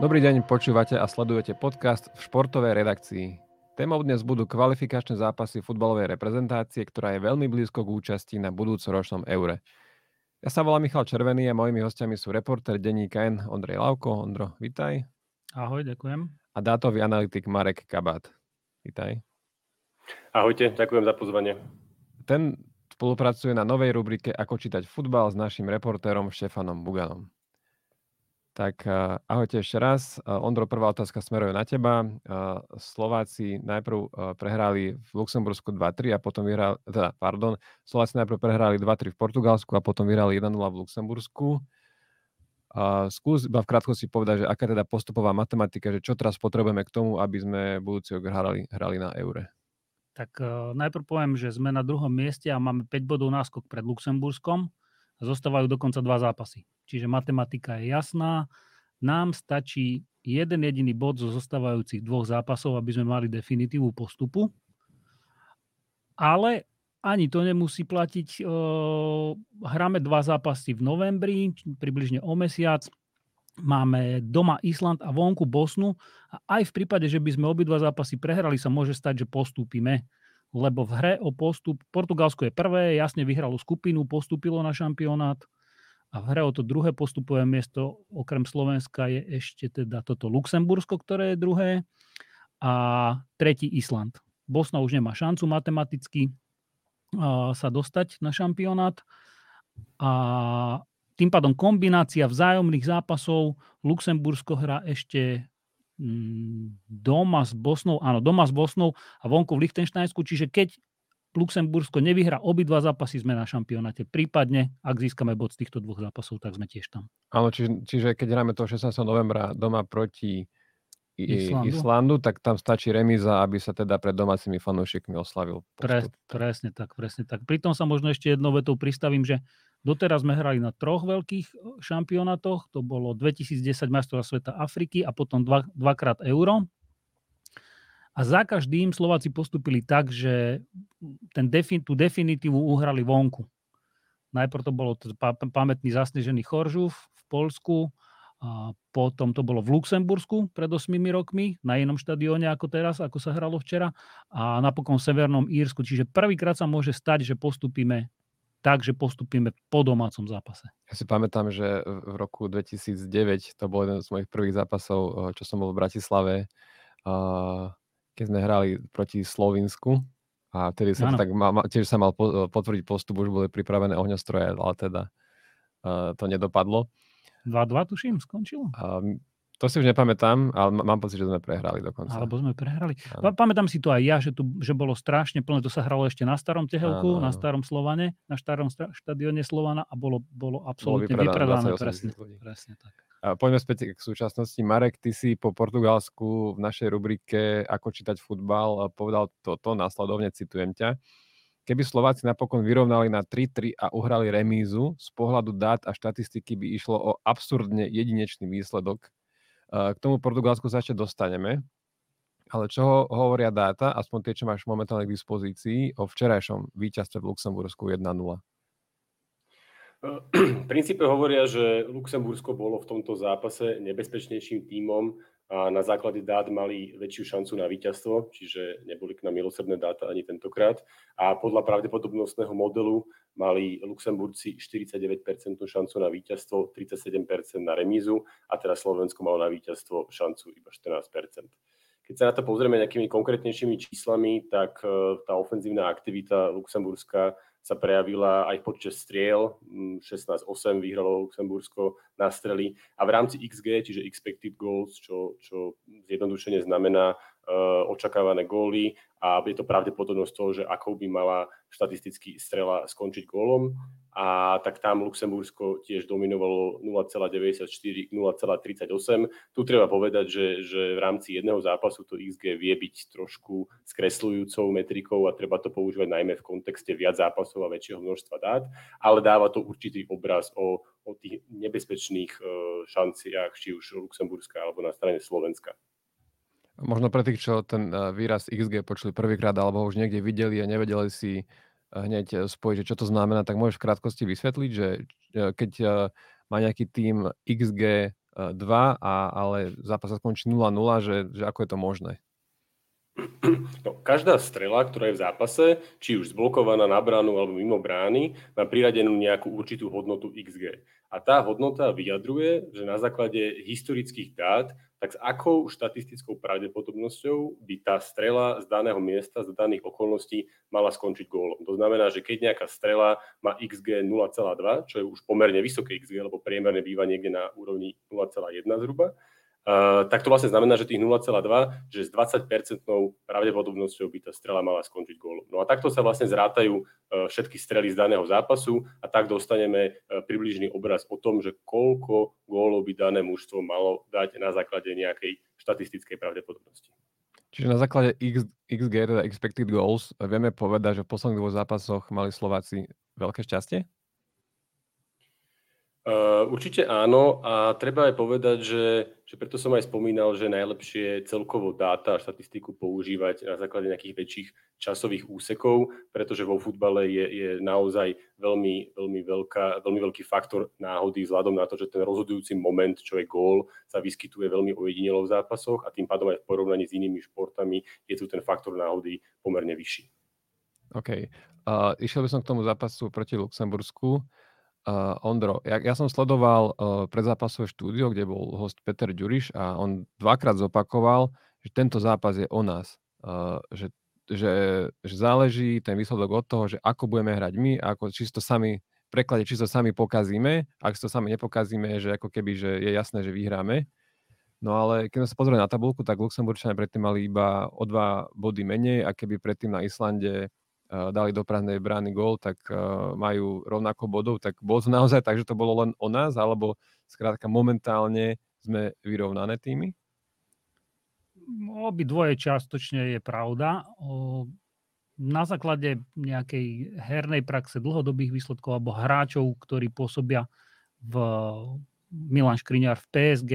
Dobrý deň, počúvate a sledujete podcast v športovej redakcii. Témou dnes budú kvalifikačné zápasy futbalovej reprezentácie, ktorá je veľmi blízko k účasti na budúcoročnom eure. Ja sa volám Michal Červený a mojimi hostiami sú reporter denníka N Ondrej Lavko. Ondro, vitaj. Ahoj, ďakujem. A dátový analytik Marek Kabát. Vitaj. Ahojte, ďakujem za pozvanie. Ten spolupracuje na novej rubrike Ako čítať futbal s našim reportérom Štefanom Buganom. Tak uh, ahojte ešte raz. Uh, Ondro, prvá otázka smeruje na teba. Uh, Slováci najprv prehrali v Luxembursku 2-3 a potom vyhrali, teda, pardon, Slováci najprv prehrali 2-3 v Portugalsku a potom vyhrali 1-0 v Luxembursku. Skús iba v krátkosti povedať, že aká teda postupová matematika, že čo teraz potrebujeme k tomu, aby sme budúci rok hrali, hrali na eure. Tak najprv poviem, že sme na druhom mieste a máme 5 bodov náskok pred Luxemburskom zostávajú dokonca dva zápasy. Čiže matematika je jasná. Nám stačí jeden jediný bod zo zostávajúcich dvoch zápasov, aby sme mali definitívu postupu. Ale ani to nemusí platiť. Hráme dva zápasy v novembri, približne o mesiac. Máme doma Island a vonku Bosnu. A aj v prípade, že by sme obidva zápasy prehrali, sa môže stať, že postúpime lebo v hre o postup, Portugalsko je prvé, jasne vyhralo skupinu, postúpilo na šampionát a v hre o to druhé postupové miesto okrem Slovenska je ešte teda toto Luxembursko, ktoré je druhé a tretí Island. Bosna už nemá šancu matematicky sa dostať na šampionát a tým pádom kombinácia vzájomných zápasov Luxembursko hrá ešte doma s Bosnou, áno, doma s Bosnou a vonku v Lichtensteinsku, čiže keď Luxembursko nevyhrá obidva zápasy, sme na šampionáte. Prípadne, ak získame bod z týchto dvoch zápasov, tak sme tiež tam. Áno, čiže, čiže keď hráme to 16. novembra doma proti Islandu. Islandu, tak tam stačí remíza, aby sa teda pred domácimi fanúšikmi oslavil. Pre, presne tak, presne tak. Pritom sa možno ešte jednou vetou pristavím, že Doteraz sme hrali na troch veľkých e, šampionátoch, to bolo 2010 majstrova sveta Afriky a potom dva, dvakrát euro. A za každým Slováci postupili tak, že ten defin, tú definitívu uhrali vonku. Najprv to bolo pamätný zasnežený Choržov v Polsku, a potom to bolo v Luxembursku pred 8 rokmi, na inom štadióne ako teraz, ako sa hralo včera, a napokon v Severnom Írsku. Čiže prvýkrát sa môže stať, že postupíme tak, že postupíme po domácom zápase. Ja si pamätám, že v roku 2009 to bol jeden z mojich prvých zápasov, eh, čo som bol v Bratislave, keď sme hrali proti Slovinsku a vtedy sa tak ma, tiež sa mal potvrdiť postup, už boli pripravené ohňostroje, ale teda eh, to nedopadlo. 2-2 tuším, skončilo? To si už nepamätám, ale mám pocit, že sme prehrali dokonca. Alebo sme prehrali. Ano. Pamätám si to aj ja, že, tu, že bolo strašne plné. To sa hralo ešte na starom Tehelku, ano. na starom Slovane, na starom štadióne Slovana a bolo, bolo absolútne bolo vypredané. Presne, presne tak. A poďme späť k súčasnosti. Marek, ty si po Portugalsku v našej rubrike Ako čítať futbal povedal toto, následovne citujem ťa. Keby Slováci napokon vyrovnali na 3-3 a uhrali remízu, z pohľadu dát a štatistiky by išlo o absurdne jedinečný výsledok, k tomu Portugalsku sa ešte dostaneme. Ale čo hovoria dáta, aspoň tie, čo máš momentálne k dispozícii, o včerajšom víťazstve v Luxembursku 1-0? V princípe hovoria, že Luxembursko bolo v tomto zápase nebezpečnejším tímom a na základe dát mali väčšiu šancu na víťazstvo, čiže neboli k nám milosrdné dáta ani tentokrát. A podľa pravdepodobnostného modelu mali Luxemburci 49% šancu na víťazstvo, 37% na remízu a teraz Slovensko malo na víťazstvo šancu iba 14%. Keď sa na to pozrieme nejakými konkrétnejšími číslami, tak e, tá ofenzívna aktivita Luxemburska sa prejavila aj počas striel. 16-8 mm, vyhralo Luxembursko na strely. A v rámci XG, čiže expected goals, čo, čo zjednodušene znamená očakávané góly a je to pravdepodobnosť toho, že akou by mala štatisticky strela skončiť gólom, a tak tam Luxembursko tiež dominovalo 0,94 0,38. Tu treba povedať, že, že v rámci jedného zápasu to XG vie byť trošku skresľujúcou metrikou a treba to používať najmä v kontexte viac zápasov a väčšieho množstva dát, ale dáva to určitý obraz o, o tých nebezpečných e, šanciach, či už Luxemburska alebo na strane Slovenska. Možno pre tých, čo ten e, výraz XG počuli prvýkrát alebo už niekde videli a nevedeli si hneď eh, spojiť, že čo to znamená, tak môžeš v krátkosti vysvetliť, že eh, keď eh, má nejaký tým XG a, ale zápas sa skončí 0-0, že, že ako je to možné? No, každá strela, ktorá je v zápase, či už zblokovaná na bránu alebo mimo brány, má priradenú nejakú určitú hodnotu XG. A tá hodnota vyjadruje, že na základe historických dát, tak s akou štatistickou pravdepodobnosťou by tá strela z daného miesta, z daných okolností mala skončiť gólom. To znamená, že keď nejaká strela má XG 0,2, čo je už pomerne vysoké XG, lebo priemerne býva niekde na úrovni 0,1 zhruba, Uh, tak to vlastne znamená, že tých 0,2, že s 20-percentnou pravdepodobnosťou by tá strela mala skončiť gólom. No a takto sa vlastne zrátajú uh, všetky strely z daného zápasu a tak dostaneme uh, približný obraz o tom, že koľko gólov by dané mužstvo malo dať na základe nejakej štatistickej pravdepodobnosti. Čiže na základe XG, teda expected goals, vieme povedať, že v posledných dvoch zápasoch mali Slováci veľké šťastie? Uh, určite áno a treba aj povedať, že, že preto som aj spomínal, že najlepšie celkovo dáta a štatistiku používať na základe nejakých väčších časových úsekov, pretože vo futbale je, je naozaj veľmi, veľmi, veľká, veľmi veľký faktor náhody vzhľadom na to, že ten rozhodujúci moment, čo je gól, sa vyskytuje veľmi ojedinelo v zápasoch a tým pádom aj v porovnaní s inými športami je tu ten faktor náhody pomerne vyšší. OK. Uh, išiel by som k tomu zápasu proti Luxembursku. Uh, Ondro, ja, ja som sledoval uh, predzápasové štúdio, kde bol host Peter Ďuriš a on dvakrát zopakoval, že tento zápas je o nás. Uh, že, že, že záleží ten výsledok od toho, že ako budeme hrať my ako čisto sami, preklade čisto sami pokazíme. Ak to sami nepokazíme, že ako keby, že je jasné, že vyhráme. No ale keď sme sa pozreli na tabulku, tak Luxemburčania predtým mali iba o dva body menej a keby predtým na Islande dali do prázdnej brány gól, tak eh, majú rovnako bodov, tak bolo to naozaj tak, že to bolo len o nás, alebo skrátka momentálne sme vyrovnané? Obi dvoje čiastočne je pravda. Na základe nejakej hernej praxe, dlhodobých výsledkov alebo hráčov, ktorí pôsobia v Milan Škriňar v PSG,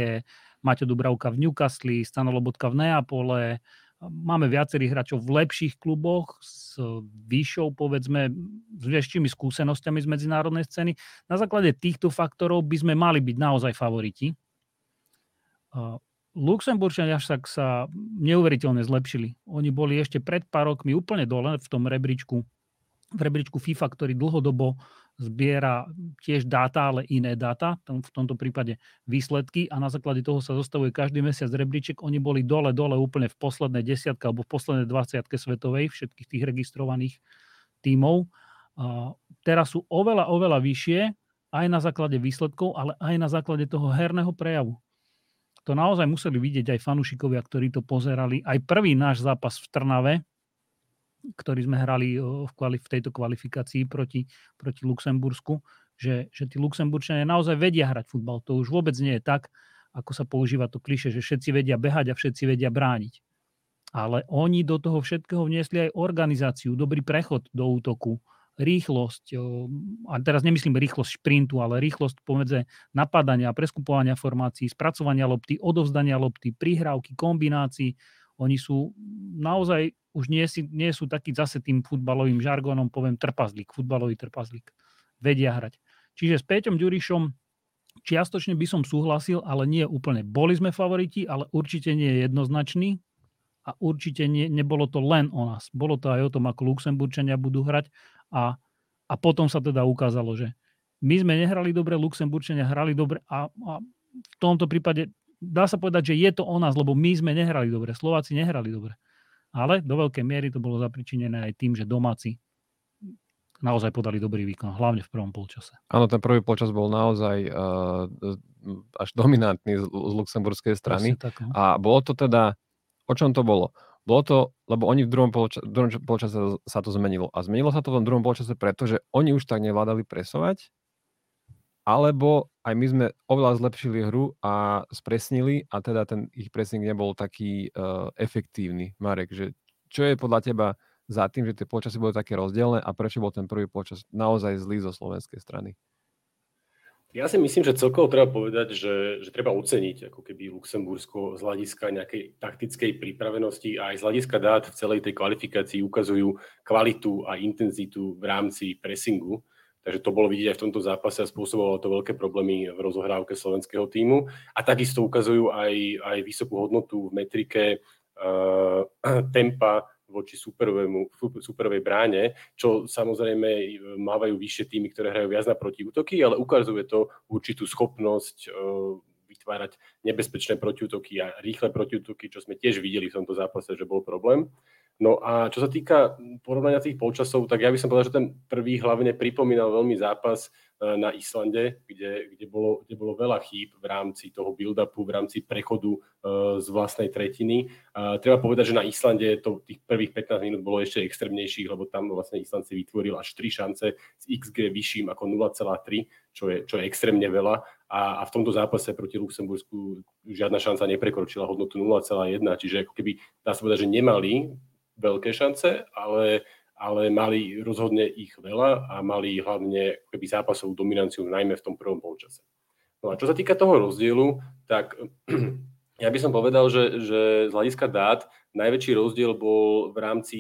Maťo Dubravka v Newcastle, Stano v Neapole, Máme viacerých hráčov v lepších kluboch s vyššou, povedzme, s väčšími skúsenostiami z medzinárodnej scény. Na základe týchto faktorov by sme mali byť naozaj favoriti. Luxemburčania však sa neuveriteľne zlepšili. Oni boli ešte pred pár rokmi úplne dole v tom rebríčku, v rebríčku FIFA, ktorý dlhodobo zbiera tiež dáta, ale iné dáta, v tomto prípade výsledky a na základe toho sa zostavuje každý mesiac rebríček. Oni boli dole, dole úplne v poslednej desiatke alebo v poslednej 20 svetovej všetkých tých registrovaných tímov. Teraz sú oveľa, oveľa vyššie aj na základe výsledkov, ale aj na základe toho herného prejavu. To naozaj museli vidieť aj fanúšikovia, ktorí to pozerali. Aj prvý náš zápas v Trnave, ktorý sme hrali v, kvali- v tejto kvalifikácii proti, proti Luxembursku, že, že tí Luxemburčania naozaj vedia hrať futbal. To už vôbec nie je tak, ako sa používa to kliše, že všetci vedia behať a všetci vedia brániť. Ale oni do toho všetkého vniesli aj organizáciu, dobrý prechod do útoku, rýchlosť, a teraz nemyslím rýchlosť šprintu, ale rýchlosť pomedze napadania, preskupovania formácií, spracovania lopty, odovzdania lopty, prihrávky, kombinácií. Oni sú naozaj už nie, nie sú takí zase tým futbalovým žargonom, poviem trpazlík, futbalový trpazlík. Vedia hrať. Čiže s Péťom Ďurišom čiastočne by som súhlasil, ale nie úplne. Boli sme favoriti, ale určite nie je jednoznačný a určite nie, nebolo to len o nás. Bolo to aj o tom, ako Luxemburčania budú hrať a, a potom sa teda ukázalo, že my sme nehrali dobre, Luxemburčania hrali dobre a, a v tomto prípade dá sa povedať, že je to o nás, lebo my sme nehrali dobre, Slováci nehrali dobre ale do veľkej miery to bolo zapričinené aj tým, že domáci naozaj podali dobrý výkon, hlavne v prvom polčase. Áno, ten prvý polčas bol naozaj uh, až dominantný z, z luxemburskej strany. Tak, no. A bolo to teda, o čom to bolo? Bolo to, lebo oni v druhom, polča, druhom polčase sa to zmenilo. A zmenilo sa to v druhom polčase preto, že oni už tak nevládali presovať alebo aj my sme oveľa zlepšili hru a spresnili a teda ten ich pressing nebol taký uh, efektívny. Marek, že čo je podľa teba za tým, že tie počasy boli také rozdielne a prečo bol ten prvý počas naozaj zlý zo slovenskej strany? Ja si myslím, že celkovo treba povedať, že, že treba oceniť ako keby Luxembursko z hľadiska nejakej taktickej pripravenosti a aj z hľadiska dát v celej tej kvalifikácii ukazujú kvalitu a intenzitu v rámci pressingu takže to bolo vidieť aj v tomto zápase a spôsobovalo to veľké problémy v rozohrávke slovenského týmu. A takisto ukazujú aj, aj vysokú hodnotu v metrike uh, tempa voči superovému, superovej bráne, čo samozrejme mávajú vyššie týmy, ktoré hrajú viac na protiútoky, ale ukazuje to určitú schopnosť uh, vytvárať nebezpečné protiútoky a rýchle protiútoky, čo sme tiež videli v tomto zápase, že bol problém. No a čo sa týka porovnania tých polčasov, tak ja by som povedal, že ten prvý hlavne pripomínal veľmi zápas e, na Islande, kde, kde, bolo, kde bolo veľa chýb v rámci toho build-upu, v rámci prechodu uh, z vlastnej tretiny. Uh, treba povedať, že na Islande to tých prvých 15 minút bolo ešte extrémnejších, lebo tam vlastne Island si vytvoril až 3 šance s XG vyšším ako 0,3, čo je, čo je extrémne veľa. A, a v tomto zápase proti Luxembursku žiadna šanca neprekročila hodnotu 0,1, čiže ako keby dá sa povedať, že nemali veľké šance, ale, ale mali rozhodne ich veľa a mali hlavne keby zápasovú dominanciu najmä v tom prvom polčase. No a čo sa týka toho rozdielu, tak ja by som povedal, že, že z hľadiska dát najväčší rozdiel bol v rámci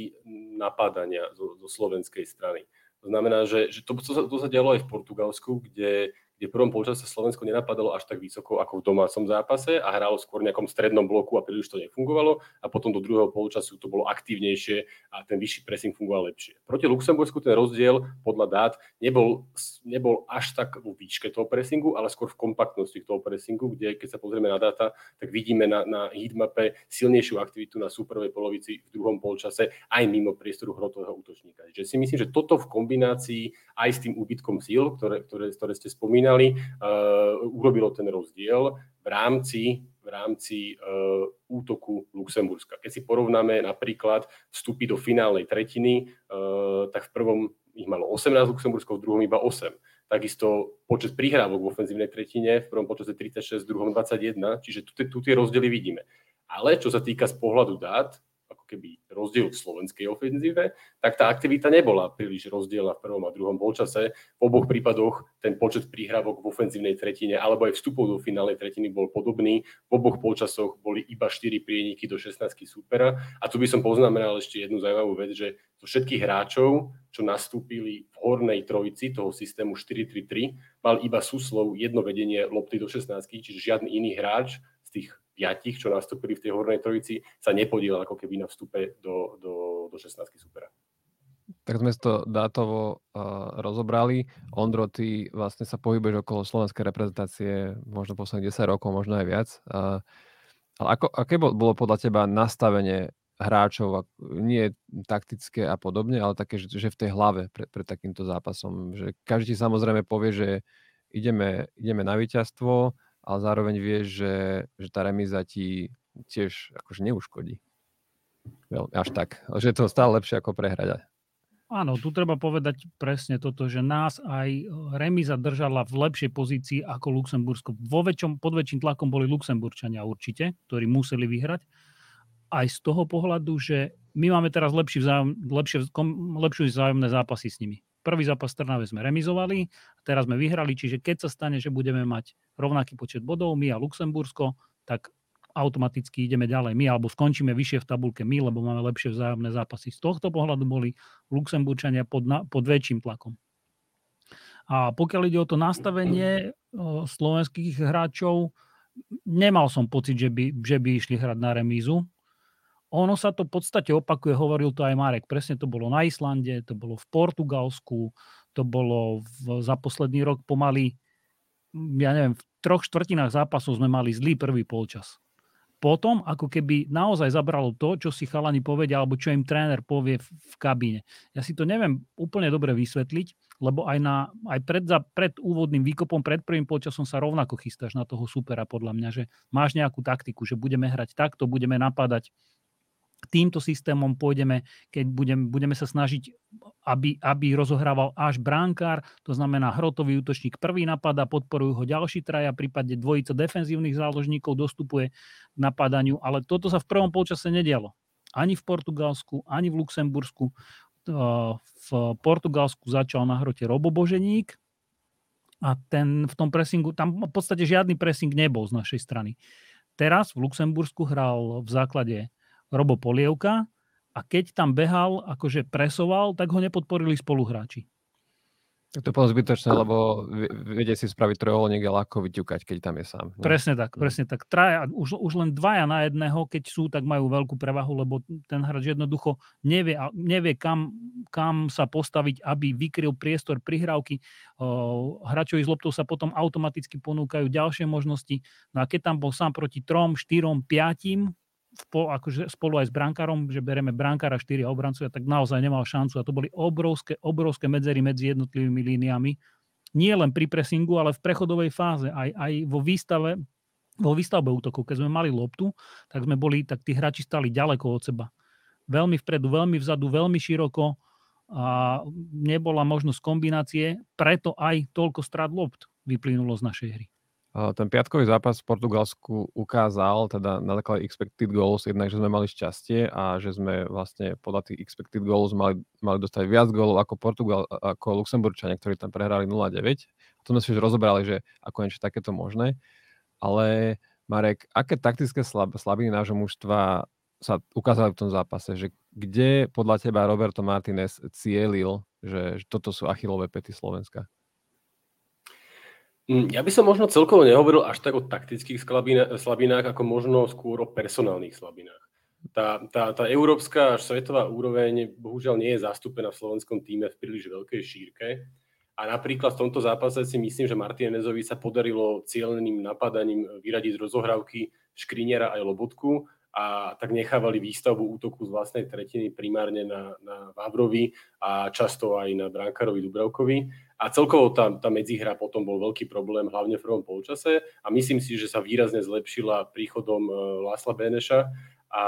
napádania zo, zo slovenskej strany. To znamená, že, že to, to, sa, to sa dialo aj v Portugalsku, kde kde v prvom polčase Slovensko nenapadalo až tak vysoko ako v domácom zápase a hralo skôr v nejakom strednom bloku a príliš to nefungovalo a potom do druhého polčasu to bolo aktívnejšie a ten vyšší pressing fungoval lepšie. Proti Luxembursku ten rozdiel podľa dát nebol, nebol až tak vo výške toho pressingu, ale skôr v kompaktnosti toho pressingu, kde keď sa pozrieme na dáta, tak vidíme na, na heatmape silnejšiu aktivitu na superovej polovici v druhom polčase aj mimo priestoru hrotového útočníka. Čiže si myslím, že toto v kombinácii aj s tým úbytkom síl, ktoré, ktoré, ktoré ste spomínali, spomínali, uh, urobilo ten rozdiel v rámci, v rámci uh, útoku Luxemburska. Keď si porovnáme napríklad vstupy do finálnej tretiny, uh, tak v prvom ich malo 18 Luxemburskov, v druhom iba 8. Takisto počet prihrávok v ofenzívnej tretine, v prvom počase 36, v druhom 21, čiže tu, tu tie rozdiely vidíme. Ale čo sa týka z pohľadu dát, keby rozdiel v slovenskej ofenzíve, tak tá aktivita nebola príliš rozdielna v prvom a druhom polčase. V oboch prípadoch ten počet príhrávok v ofenzívnej tretine alebo aj vstupov do finálnej tretiny bol podobný. V oboch polčasoch boli iba 4 prieniky do 16 supera. A tu by som poznamenal ešte jednu zaujímavú vec, že zo všetkých hráčov, čo nastúpili v hornej trojici toho systému 4-3-3, mal iba Suslov jedno vedenie lopty do 16, čiže žiadny iný hráč z tých piatich, čo nastúpili v tej hornej trojici, sa nepodielal ako keby na vstupe do, do, do 16 supera. Tak sme to dátovo uh, rozobrali. Ondro, ty vlastne sa pohybuješ okolo slovenskej reprezentácie možno posledných 10 rokov, možno aj viac. Uh, ale ako, aké bolo podľa teba nastavenie hráčov, nie taktické a podobne, ale také, že, že v tej hlave pred, pred takýmto zápasom. Že každý ti samozrejme povie, že ideme, ideme na víťazstvo, ale zároveň vieš, že, že tá remíza ti tiež akože neuškodí. Až tak. Že je to stále lepšie ako prehrať. Áno, tu treba povedať presne toto, že nás aj remíza držala v lepšej pozícii ako Luxembursko. Vo väčšom, pod väčším tlakom boli Luxemburčania určite, ktorí museli vyhrať. Aj z toho pohľadu, že my máme teraz lepší vzájom, lepšie, lepšie vzájomné zápasy s nimi. Prvý zápas v Trnave sme remizovali, teraz sme vyhrali, čiže keď sa stane, že budeme mať rovnaký počet bodov, my a Luxembursko, tak automaticky ideme ďalej my, alebo skončíme vyššie v tabulke my, lebo máme lepšie vzájomné zápasy. Z tohto pohľadu boli Luxemburčania pod, na, pod väčším tlakom. A pokiaľ ide o to nastavenie slovenských hráčov, nemal som pocit, že by, že by išli hrať na remízu ono sa to v podstate opakuje, hovoril to aj Marek, presne to bolo na Islande, to bolo v Portugalsku, to bolo v, za posledný rok pomaly, ja neviem, v troch štvrtinách zápasov sme mali zlý prvý polčas. Potom, ako keby naozaj zabralo to, čo si chalani povedia, alebo čo im tréner povie v, v kabíne. Ja si to neviem úplne dobre vysvetliť, lebo aj, na, aj pred, za, pred úvodným výkopom, pred prvým polčasom sa rovnako chystáš na toho supera, podľa mňa, že máš nejakú taktiku, že budeme hrať takto, budeme napadať týmto systémom pôjdeme, keď budem, budeme sa snažiť, aby, aby rozohrával až bránkár, to znamená hrotový útočník prvý napadá, podporujú ho ďalší traja, prípadne dvojica defenzívnych záložníkov dostupuje k napadaniu, ale toto sa v prvom polčase nedialo. Ani v Portugalsku, ani v Luxembursku. V Portugalsku začal na hrote Roboboženík a ten v tom pressingu, tam v podstate žiadny pressing nebol z našej strany. Teraz v Luxembursku hral v základe Robo Polievka a keď tam behal, akože presoval, tak ho nepodporili spoluhráči. To je potom zbytočné, lebo viete si spraviť trojuholník a ľahko vyťukať, keď tam je sám. Ne? Presne tak, presne tak. Traja, už, už len dvaja na jedného, keď sú, tak majú veľkú prevahu, lebo ten hráč jednoducho nevie, nevie kam, kam sa postaviť, aby vykryl priestor prihrávky. Hráčovi s loptou sa potom automaticky ponúkajú ďalšie možnosti. No a keď tam bol sám proti trom, štyrom, piatim, akože spolu aj s brankárom, že bereme brankára 4 obrancovia, tak naozaj nemal šancu. A to boli obrovské, obrovské medzery medzi jednotlivými líniami. Nie len pri pressingu, ale v prechodovej fáze. Aj, aj vo výstave, vo výstavbe útokov, keď sme mali loptu, tak sme boli, tak tí hráči stali ďaleko od seba. Veľmi vpredu, veľmi vzadu, veľmi široko a nebola možnosť kombinácie, preto aj toľko strát lopt vyplynulo z našej hry. Ten piatkový zápas v Portugalsku ukázal, teda na základe expected goals, jednak, že sme mali šťastie a že sme vlastne podľa tých expected goals mali, mali dostať viac gólov ako Portugal, ako Luxemburčania, ktorí tam prehrali 0-9. To sme si už rozoberali, že ako niečo takéto možné. Ale Marek, aké taktické slab, slabiny nášho mužstva sa ukázali v tom zápase? Že kde podľa teba Roberto Martinez cielil, že, že toto sú achilové pety Slovenska? Mm, ja by som možno celkovo nehovoril až tak o taktických slabinách, ako možno skôr o personálnych slabinách. Tá, tá, tá európska až svetová úroveň bohužiaľ nie je zastúpená v slovenskom týme v príliš veľkej šírke. A napríklad v tomto zápase si myslím, že Martinezovi sa podarilo cieľeným napadaním vyradiť z rozohrávky Škriniera aj Lobotku a tak nechávali výstavbu útoku z vlastnej tretiny primárne na, na Vavrovi a často aj na Brankárovi Dubravkovi. A celkovo tá, tá medzihra potom bol veľký problém, hlavne v prvom polčase a myslím si, že sa výrazne zlepšila príchodom e, Lásla Beneša a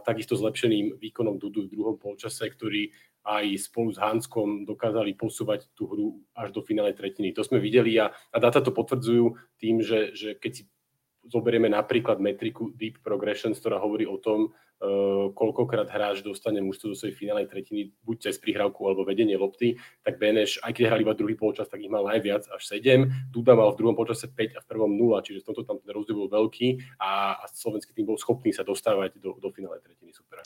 takisto zlepšeným výkonom Dudu v druhom polčase, ktorý aj spolu s Hanskom dokázali posúvať tú hru až do finále tretiny. To sme videli a, a dáta to potvrdzujú tým, že, že keď si zoberieme napríklad metriku Deep Progression, ktorá hovorí o tom, uh, koľkokrát hráč dostane mužstvo do svojej finálnej tretiny, buď cez prihrávku alebo vedenie lopty, tak Beneš, aj keď hral iba druhý polčas, tak ich mal najviac, až 7. Duda mal v druhom polčase 5 a v prvom 0, čiže v tomto tam ten rozdiel bol veľký a, a slovenský tým bol schopný sa dostávať do, do finálnej tretiny supera.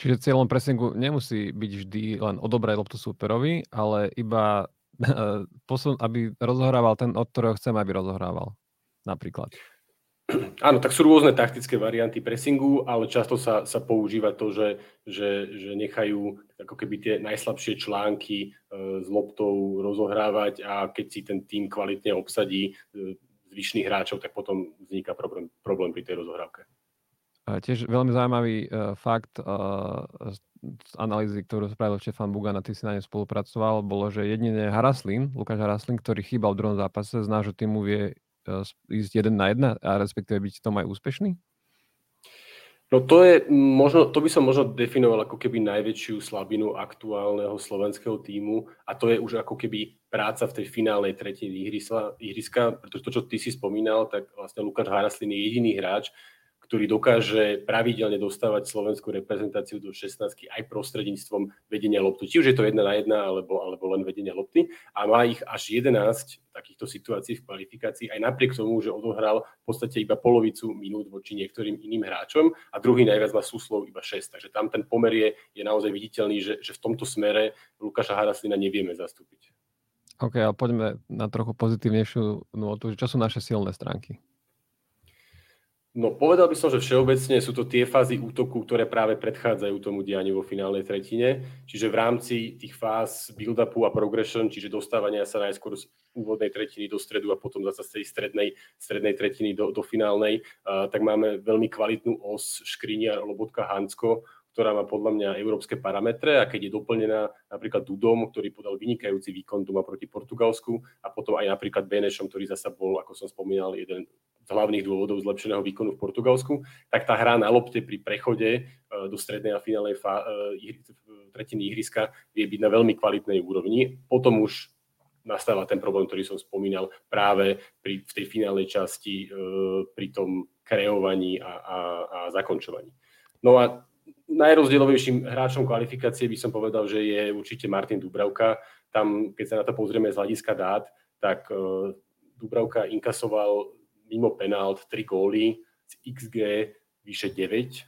Čiže cieľom pressingu nemusí byť vždy len odobrať loptu superovi, ale iba posun, aby rozohrával ten, od ktorého chcem, aby rozohrával. Napríklad. Áno, tak sú rôzne taktické varianty pressingu, ale často sa, sa používa to, že, že, že nechajú ako keby tie najslabšie články e, s loptou rozohrávať a keď si ten tým kvalitne obsadí e, zvyšných hráčov, tak potom vzniká problém, problém pri tej rozohrávke. Tiež veľmi zaujímavý uh, fakt uh, z analýzy, ktorú spravil Štefan Bugan a ty si na nej spolupracoval, bolo, že jedine Haraslin, Lukáš Haraslin, ktorý chýbal v druhom zápase, z nášho týmu vie E, ísť jeden na jedna a respektíve byť tom aj úspešný? No to je možno, to by som možno definoval ako keby najväčšiu slabinu aktuálneho slovenského týmu a to je už ako keby práca v tej finálnej tretine ihriska, pretože to, čo ty si spomínal, tak vlastne Lukáš Haraslin je jediný hráč, ktorý dokáže pravidelne dostávať slovenskú reprezentáciu do 16 aj prostredníctvom vedenia lopty. Či už je to jedna na jedna, alebo, alebo len vedenie lopty. A má ich až 11 takýchto situácií v kvalifikácii, aj napriek tomu, že odohral v podstate iba polovicu minút voči niektorým iným hráčom a druhý najviac má súslov iba 6. Takže tam ten pomer je, je naozaj viditeľný, že, že v tomto smere Lukáša Haraslina nevieme zastúpiť. OK, ale poďme na trochu pozitívnejšiu notu. Čo sú naše silné stránky? No povedal by som, že všeobecne sú to tie fázy útoku, ktoré práve predchádzajú tomu dianiu vo finálnej tretine. Čiže v rámci tých fáz build-upu a progression, čiže dostávania sa najskôr z úvodnej tretiny do stredu a potom zase z tej strednej, strednej tretiny do, do finálnej, uh, tak máme veľmi kvalitnú os Škrinia, Lobotka, Hansko, ktorá má podľa mňa európske parametre a keď je doplnená napríklad Dudom, ktorý podal vynikajúci výkon doma proti Portugalsku a potom aj napríklad Benešom, ktorý zasa bol, ako som spomínal, jeden z hlavných dôvodov zlepšeného výkonu v Portugalsku, tak tá hra na lopte pri prechode e, do strednej a finálnej fá- e, tretiny ihriska vie byť na veľmi kvalitnej úrovni. Potom už nastáva ten problém, ktorý som spomínal práve pri, v tej finálnej časti e, pri tom kreovaní a, a, a zakončovaní. No a najrozdielovejším hráčom kvalifikácie by som povedal, že je určite Martin Dubravka. Tam, keď sa na to pozrieme z hľadiska dát, tak Dubravka inkasoval mimo penált 3 góly z XG vyše 9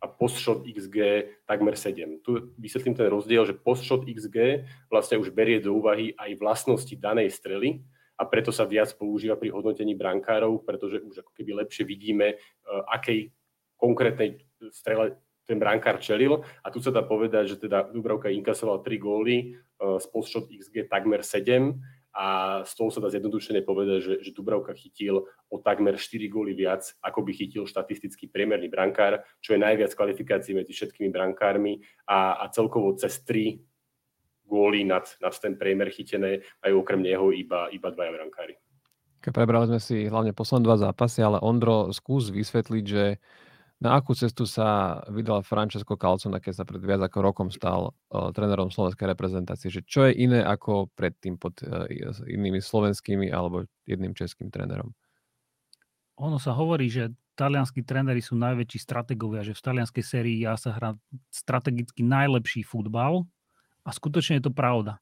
a post-shot XG takmer 7. Tu vysvetlím ten rozdiel, že post-shot XG vlastne už berie do úvahy aj vlastnosti danej strely a preto sa viac používa pri hodnotení brankárov, pretože už ako keby lepšie vidíme, uh, akej konkrétnej strele ten brankár čelil. A tu sa dá povedať, že teda Dubravka inkasoval 3 góly uh, z post-shot XG takmer 7 a z toho sa dá zjednodušene povedať, že, že Dubravka chytil o takmer 4 góly viac, ako by chytil štatistický priemerný brankár, čo je najviac kvalifikácií medzi všetkými brankármi a, a celkovo cez 3 góly nad, nad ten priemer chytené majú okrem neho iba, iba dvaja brankári. Prebrali sme si hlavne posledné dva zápasy, ale Ondro, skús vysvetliť, že na akú cestu sa vydal Francesco Calzona, keď sa pred viac ako rokom stal uh, trénerom slovenskej reprezentácie? Že čo je iné ako predtým pod uh, inými slovenskými alebo jedným českým trénerom? Ono sa hovorí, že talianskí tréneri sú najväčší strategovia, že v talianskej sérii ja sa hrá strategicky najlepší futbal a skutočne je to pravda.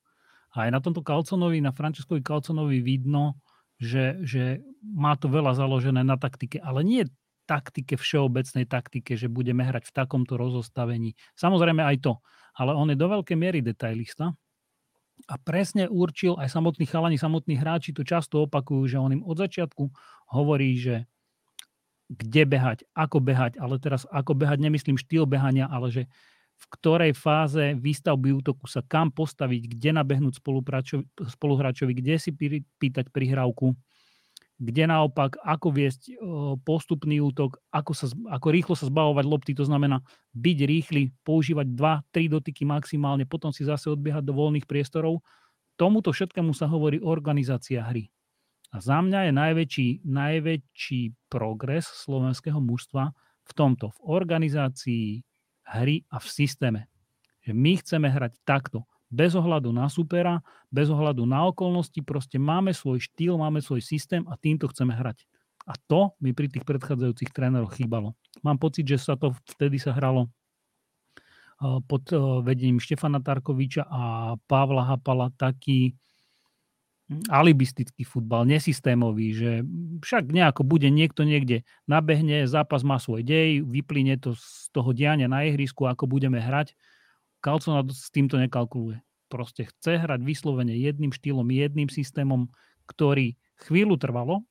A aj na tomto Calconovi, na Francescovi Calconovi vidno, že, že má to veľa založené na taktike, ale nie taktike, všeobecnej taktike, že budeme hrať v takomto rozostavení. Samozrejme aj to, ale on je do veľkej miery detailista a presne určil aj samotní chalani, samotní hráči to často opakujú, že on im od začiatku hovorí, že kde behať, ako behať, ale teraz ako behať nemyslím štýl behania, ale že v ktorej fáze výstavby útoku sa kam postaviť, kde nabehnúť spoluhráčovi, kde si pýtať prihrávku, kde naopak ako viesť postupný útok, ako, sa, ako rýchlo sa zbavovať lopty, to znamená byť rýchly, používať 2-3 dotyky maximálne, potom si zase odbiehať do voľných priestorov. Tomuto všetkému sa hovorí organizácia hry. A za mňa je najväčší, najväčší progres slovenského mužstva v tomto, v organizácii hry a v systéme. Že my chceme hrať takto bez ohľadu na supera, bez ohľadu na okolnosti, proste máme svoj štýl, máme svoj systém a týmto chceme hrať. A to mi pri tých predchádzajúcich tréneroch chýbalo. Mám pocit, že sa to vtedy sa hralo eh, pod eh, vedením Štefana Tarkoviča a Pavla Hapala taký hm, alibistický futbal, nesystémový, že však nejako bude niekto niekde nabehne, zápas má svoj dej, vyplyne to z toho diania na ihrisku, ako budeme hrať Calcona s týmto nekalkuluje. Proste chce hrať vyslovene jedným štýlom, jedným systémom, ktorý chvíľu trvalo,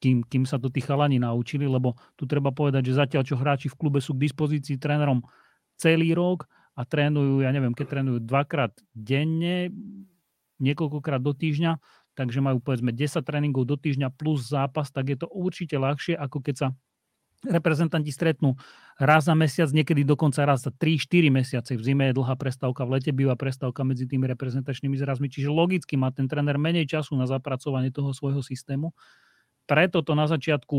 kým, kým sa to tí chalani naučili, lebo tu treba povedať, že zatiaľ, čo hráči v klube sú k dispozícii trénerom celý rok a trénujú, ja neviem, keď trénujú dvakrát denne, niekoľkokrát do týždňa, takže majú povedzme 10 tréningov do týždňa plus zápas, tak je to určite ľahšie, ako keď sa reprezentanti stretnú raz za mesiac, niekedy dokonca raz za 3-4 mesiace. V zime je dlhá prestávka, v lete býva prestávka medzi tými reprezentačnými zrazmi, čiže logicky má ten tréner menej času na zapracovanie toho svojho systému. Preto to na začiatku,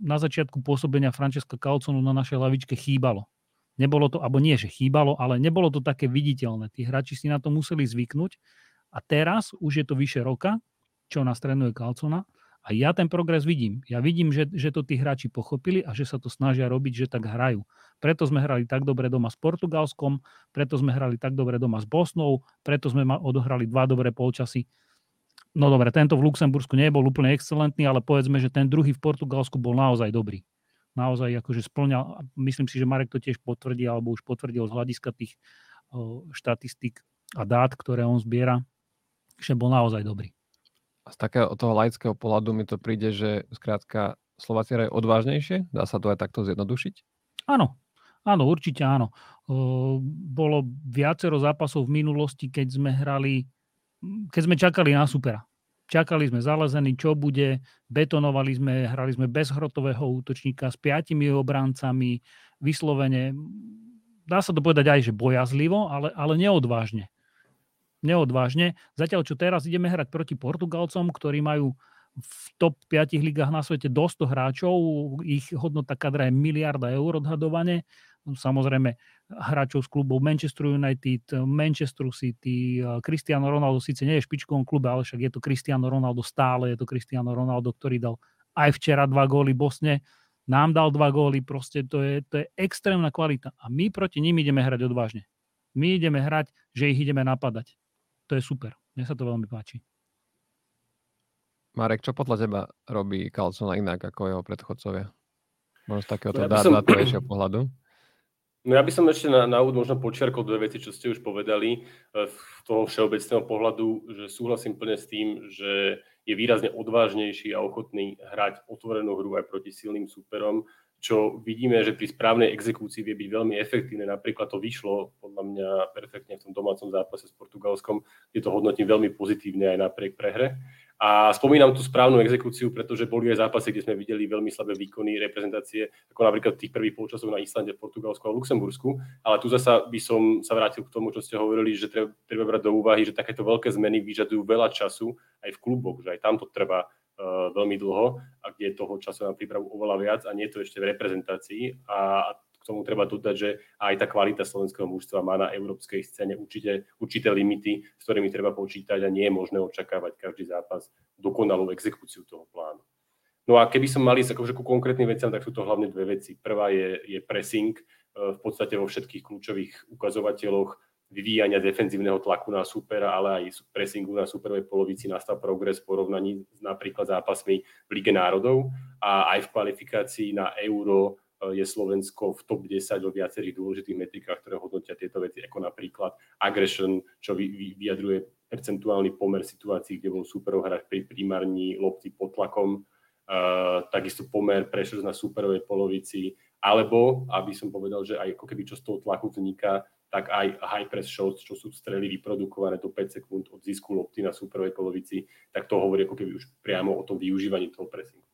na začiatku pôsobenia Francesca Calconu na našej lavičke chýbalo. Nebolo to, alebo nie, že chýbalo, ale nebolo to také viditeľné. Tí hráči si na to museli zvyknúť a teraz už je to vyše roka, čo nás trénuje Calcona a ja ten progres vidím. Ja vidím, že, že to tí hráči pochopili a že sa to snažia robiť, že tak hrajú. Preto sme hrali tak dobre doma s Portugalskom, preto sme hrali tak dobre doma s Bosnou, preto sme odohrali dva dobré polčasy. No dobre, tento v Luxembursku nebol úplne excelentný, ale povedzme, že ten druhý v Portugalsku bol naozaj dobrý. Naozaj akože splňal, myslím si, že Marek to tiež potvrdí, alebo už potvrdil z hľadiska tých o, štatistík a dát, ktoré on zbiera, že bol naozaj dobrý z takého toho laického pohľadu mi to príde, že skrátka Slováci hrajú odvážnejšie? Dá sa to aj takto zjednodušiť? Áno, áno, určite áno. bolo viacero zápasov v minulosti, keď sme hrali, keď sme čakali na supera. Čakali sme zalezení, čo bude, betonovali sme, hrali sme bez hrotového útočníka s piatimi obrancami, vyslovene, dá sa to povedať aj, že bojazlivo, ale, ale neodvážne neodvážne. Zatiaľ, čo teraz ideme hrať proti Portugalcom, ktorí majú v top 5 ligách na svete do 100 hráčov, ich hodnota kadra je miliarda eur odhadovane. Samozrejme hráčov z klubov Manchester United, Manchester City, Cristiano Ronaldo síce nie je špičkovom klube, ale však je to Cristiano Ronaldo stále, je to Cristiano Ronaldo, ktorý dal aj včera dva góly Bosne, nám dal dva góly, proste to je, to je extrémna kvalita. A my proti ním ideme hrať odvážne. My ideme hrať, že ich ideme napadať to je super. Mne sa to veľmi páči. Marek, čo podľa teba robí Carlsona inak ako jeho predchodcovia? Možno z takéhoto ja som... pohľadu? No ja by som ešte na, na úvod možno počiarkol dve veci, čo ste už povedali. Z e, toho všeobecného pohľadu, že súhlasím plne s tým, že je výrazne odvážnejší a ochotný hrať otvorenú hru aj proti silným súperom, čo vidíme, že pri správnej exekúcii vie byť veľmi efektívne. Napríklad to vyšlo podľa mňa perfektne v tom domácom zápase s Portugalskom, kde to hodnotím veľmi pozitívne aj napriek prehre. A spomínam tú správnu exekúciu, pretože boli aj zápasy, kde sme videli veľmi slabé výkony reprezentácie, ako napríklad tých prvých polčasov na Islande, Portugalsku a Luxembursku. Ale tu zasa by som sa vrátil k tomu, čo ste hovorili, že treba, treba brať do úvahy, že takéto veľké zmeny vyžadujú veľa času aj v kluboch, že aj tam to trvá veľmi dlho a kde je toho času na prípravu oveľa viac a nie je to ešte v reprezentácii. A, tomu treba dodať, že aj tá kvalita slovenského mužstva má na európskej scéne určite, určité limity, s ktorými treba počítať a nie je možné očakávať každý zápas dokonalú exekúciu toho plánu. No a keby som mali akože ku konkrétnym veciam, tak sú to hlavne dve veci. Prvá je, je pressing, e, v podstate vo všetkých kľúčových ukazovateľoch vyvíjania defenzívneho tlaku na supera, ale aj pressingu na superovej polovici nastal progres v porovnaní s napríklad zápasmi v Lige národov. A aj v kvalifikácii na Euro je Slovensko v top 10 o viacerých dôležitých metrikách, ktoré hodnotia tieto veci, ako napríklad aggression, čo vyjadruje percentuálny pomer situácií, kde bol superov hrať pri primárni lopty pod tlakom, uh, takisto pomer pressures na superovej polovici, alebo, aby som povedal, že aj ako keby čo z toho tlaku vzniká, tak aj high press shots, čo sú strely vyprodukované do 5 sekúnd od zisku lopty na superovej polovici, tak to hovorí ako keby už priamo o tom využívaní toho pressingu.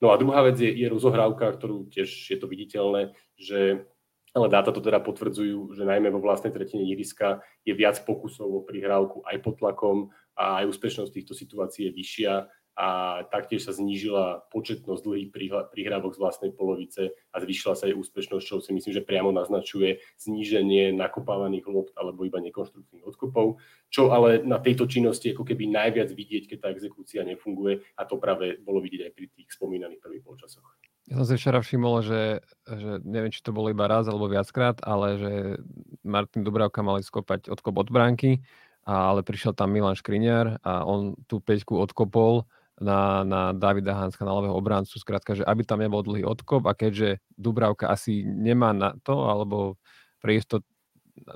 No a druhá vec je, je rozohrávka, ktorú tiež je to viditeľné, že ale dáta to teda potvrdzujú, že najmä vo vlastnej tretine ihriska je viac pokusov o prihrávku aj pod tlakom a aj úspešnosť týchto situácií je vyššia a taktiež sa znížila početnosť dlhých prihrávok z vlastnej polovice a zvyšila sa jej úspešnosť, čo si myslím, že priamo naznačuje zníženie nakopávaných lopt alebo iba nekonštruktívnych odkopov, čo ale na tejto činnosti ako keby najviac vidieť, keď tá exekúcia nefunguje a to práve bolo vidieť aj pri tých spomínaných prvých polčasoch. Ja som si včera všimol, že, že neviem, či to bolo iba raz alebo viackrát, ale že Martin Dubravka mali skopať odkop od bránky, ale prišiel tam Milan Škriňar a on tú peťku odkopol na, na Davida Hanska, na ľavého obráncu, skrátka, že aby tam nebol dlhý odkop a keďže Dubravka asi nemá na to, alebo pre istot,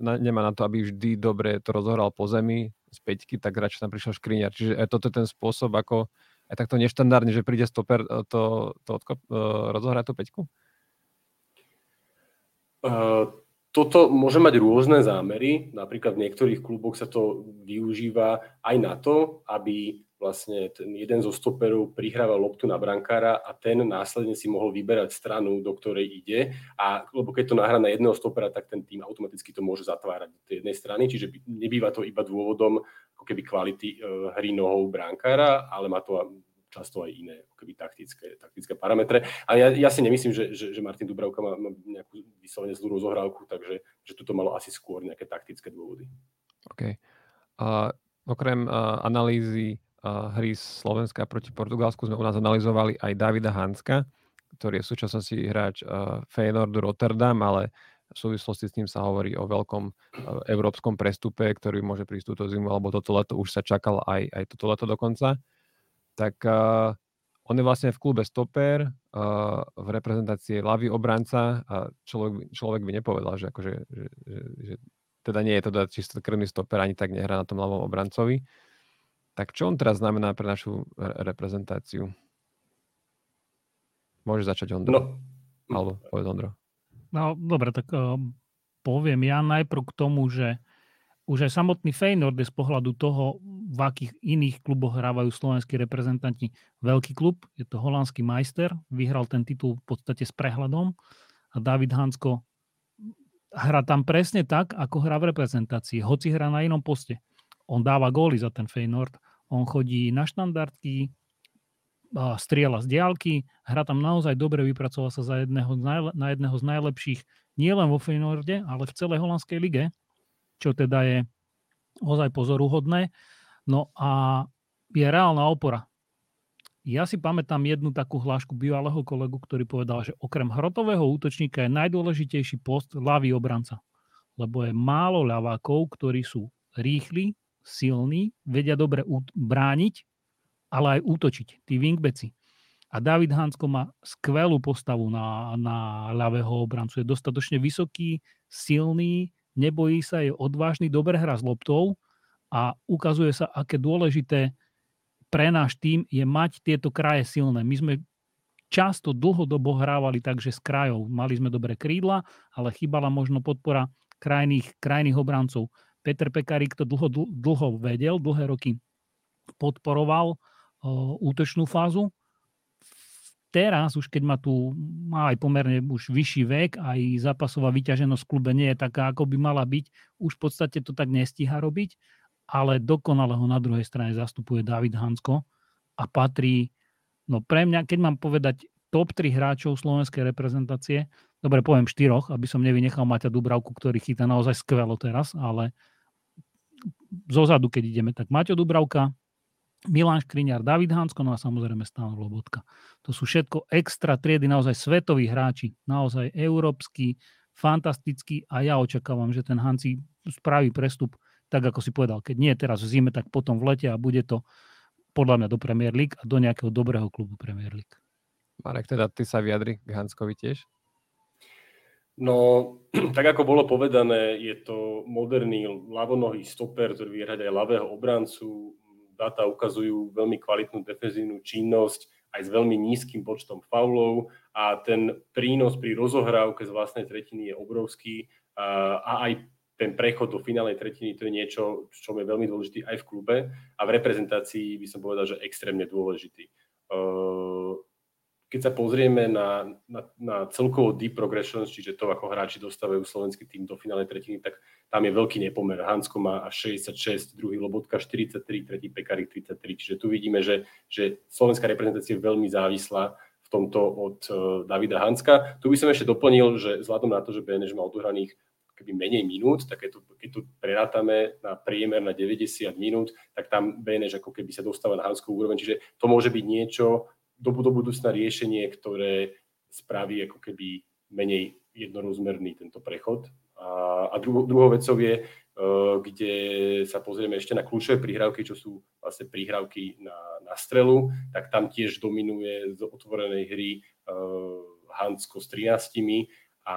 na, nemá na to, aby vždy dobre to rozohral po zemi z peťky, tak radšej tam prišiel Škriňar. Čiže aj toto je ten spôsob, ako aj takto neštandardne, že príde stoper e, to, to odkop, rozohrať tú peťku? Uh, toto môže mať rôzne zámery. Napríklad v niektorých kluboch sa to využíva aj na to, aby vlastne ten jeden zo stoperov prihrával loptu na brankára a ten následne si mohol vyberať stranu, do ktorej ide. A lebo keď to nahrá na jedného stopera, tak ten tým automaticky to môže zatvárať do tej jednej strany, čiže nebýva to iba dôvodom ako keby kvality e, hry nohou brankára, ale má to často aj iné ako keby taktické, taktické parametre. A ja, ja si nemyslím, že, že, že Martin Dubravka má, má nejakú vyslovene zlú rozohrávku, takže že tu to malo asi skôr nejaké taktické dôvody. OK. Uh, okrem uh, analýzy hry Slovenska proti Portugalsku sme u nás analyzovali aj Davida Hanska, ktorý je v súčasnosti hráč Feyenoordu Rotterdam, ale v súvislosti s tým sa hovorí o veľkom európskom prestupe, ktorý môže prísť túto zimu, alebo toto leto už sa čakal aj, aj toto leto dokonca. Tak uh, on je vlastne v klube stoper, uh, v reprezentácii ľavý obranca a človek, človek by nepovedal, že, akože, že, že, že teda nie je to teda čisto krvný stoper, ani tak nehrá na tom ľavom obrancovi. Tak čo on teraz znamená pre našu reprezentáciu? Môžeš začať, Ondro. No. Alebo povedz, Ondro. No, dobre, tak uh, poviem ja najprv k tomu, že už aj samotný Feyenoord je z pohľadu toho, v akých iných kluboch hrávajú slovenskí reprezentanti. Veľký klub, je to holandský majster, vyhral ten titul v podstate s prehľadom a David Hansko hrá tam presne tak, ako hrá v reprezentácii, hoci hrá na inom poste. On dáva góly za ten Feyenoord, on chodí na štandardky, strieľa z diálky, hra tam naozaj dobre, vypracoval sa za jedného, na jedného z najlepších nielen vo Feyenoorde, ale v celej holandskej lige, čo teda je ozaj pozoruhodné. No a je reálna opora. Ja si pamätám jednu takú hlášku bývalého kolegu, ktorý povedal, že okrem hrotového útočníka je najdôležitejší post ľavý obranca. Lebo je málo ľavákov, ktorí sú rýchli, silní, vedia dobre brániť, ale aj útočiť, tí wingbacki. A David Hansko má skvelú postavu na, na ľavého obrancu. Je dostatočne vysoký, silný, nebojí sa, je odvážny, dobre hra s loptou a ukazuje sa, aké dôležité pre náš tým je mať tieto kraje silné. My sme často dlhodobo hrávali takže s krajou. Mali sme dobré krídla, ale chýbala možno podpora krajných, krajných obrancov. Peter Pekarík to dlho, dlho vedel, dlhé roky podporoval útočnú fázu. Teraz, už keď má tu má aj pomerne už vyšší vek, aj zápasová vyťaženosť v klube nie je taká, ako by mala byť, už v podstate to tak nestíha robiť, ale dokonale ho na druhej strane zastupuje David Hansko a patrí No pre mňa, keď mám povedať top 3 hráčov slovenskej reprezentácie, dobre, poviem štyroch, aby som nevynechal Maťa Dubravku, ktorý chytá naozaj skvelo teraz, ale zozadu, keď ideme, tak Maťo Dubravka, Milan Škriňar, David Hansko, no a samozrejme Stano Lobotka. To sú všetko extra triedy, naozaj svetoví hráči, naozaj európsky, fantastický a ja očakávam, že ten Hanci spraví prestup, tak ako si povedal, keď nie teraz v zime, tak potom v lete a bude to podľa mňa do Premier League a do nejakého dobrého klubu Premier League. Marek, teda ty sa vyjadri k Hanskovi tiež? No, tak ako bolo povedané, je to moderný ľavonohý stoper, ktorý vie aj ľavého obrancu. Data ukazujú veľmi kvalitnú defenzívnu činnosť, aj s veľmi nízkym počtom faulov a ten prínos pri rozohrávke z vlastnej tretiny je obrovský a, aj ten prechod do finálnej tretiny to je niečo, čo je veľmi dôležitý aj v klube a v reprezentácii by som povedal, že extrémne dôležitý. Keď sa pozrieme na, na, na celkovo deep progression, čiže to, ako hráči dostávajú slovenský tým do finálnej tretiny, tak tam je veľký nepomer. Hansko má až 66, druhý Lobotka 43, tretí Pekarik 33. Čiže tu vidíme, že, že slovenská reprezentácia je veľmi závislá v tomto od Davida Hanska. Tu by som ešte doplnil, že vzhľadom na to, že BNŽ má odohraných keby menej minút, tak keď to, keď to prerátame na priemer na 90 minút, tak tam BNŽ ako keby sa dostáva na hanskú úroveň. Čiže to môže byť niečo do, budúcna riešenie, ktoré spraví ako keby menej jednorozmerný tento prechod. A, a druho, druhou vecou je, uh, kde sa pozrieme ešte na kľúčové prihrávky, čo sú vlastne prihrávky na, na strelu, tak tam tiež dominuje z otvorenej hry uh, Hansko s 13 a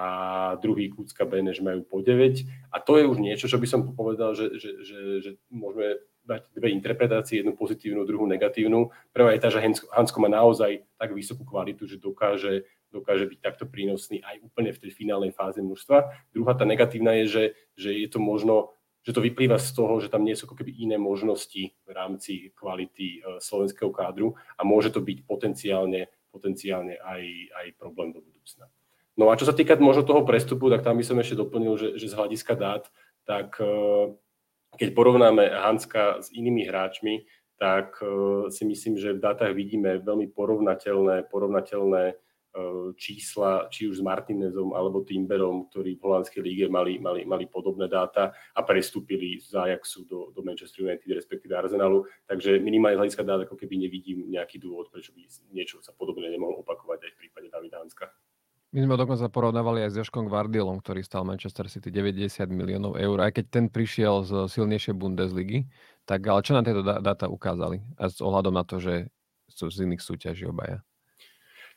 druhý Kúcka Beneš majú po 9. A to je už niečo, čo by som povedal, že, že, že, že môžeme dať dve interpretácie, jednu pozitívnu, druhú negatívnu. Prvá je tá, že Hansko má naozaj tak vysokú kvalitu, že dokáže, dokáže byť takto prínosný aj úplne v tej finálnej fáze množstva. Druhá tá negatívna je, že, že je to možno že to vyplýva z toho, že tam nie sú ako keby iné možnosti v rámci kvality e, slovenského kádru a môže to byť potenciálne, potenciálne aj, aj problém do budúcna. No a čo sa týka možno toho prestupu, tak tam by som ešte doplnil, že, že z hľadiska dát, tak eh, keď porovnáme Hanska s inými hráčmi, tak eh, si myslím, že v dátach vidíme veľmi porovnateľné, porovnateľné eh, čísla, či už s Martinezom alebo Timberom, ktorí v holandskej líge mali, mali, mali podobné dáta a prestúpili z Ajaxu do, do Manchester United, respektíve Arsenalu. Takže minimálne z hľadiska dát ako keby nevidím nejaký dôvod, prečo by niečo sa podobne nemohlo opakovať aj v prípade Davida Hanska. My sme dokonca porovnávali aj s Joškom Guardiolom, ktorý stal Manchester City 90 miliónov eur, aj keď ten prišiel z silnejšej Bundesligy. Tak ale čo nám tieto dáta ukázali? A s ohľadom na to, že sú z iných súťaží obaja.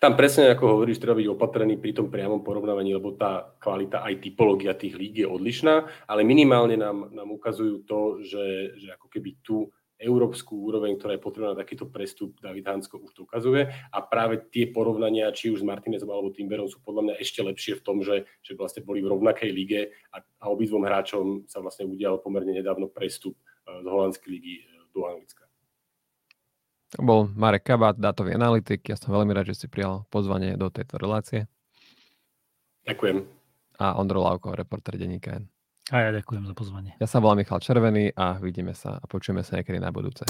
Tam presne, ako hovoríš, treba byť opatrný pri tom priamom porovnávaní, lebo tá kvalita aj typológia tých líg je odlišná, ale minimálne nám, nám ukazujú to, že, že ako keby tu európsku úroveň, ktorá je potrebná na takýto prestup, David Hansko už to ukazuje. A práve tie porovnania, či už s Martinezom alebo Timberom, sú podľa mňa ešte lepšie v tom, že, že vlastne boli v rovnakej lige a, a obidvom hráčom sa vlastne udial pomerne nedávno prestup eh, z holandskej ligy eh, do Anglicka. To bol Marek Kabát, dátový analytik. Ja som veľmi rád, že si prijal pozvanie do tejto relácie. Ďakujem. A Ondro Lauko, reporter denníka N. A ja ďakujem za pozvanie. Ja sa volám Michal Červený a vidíme sa a počujeme sa niekedy na budúce.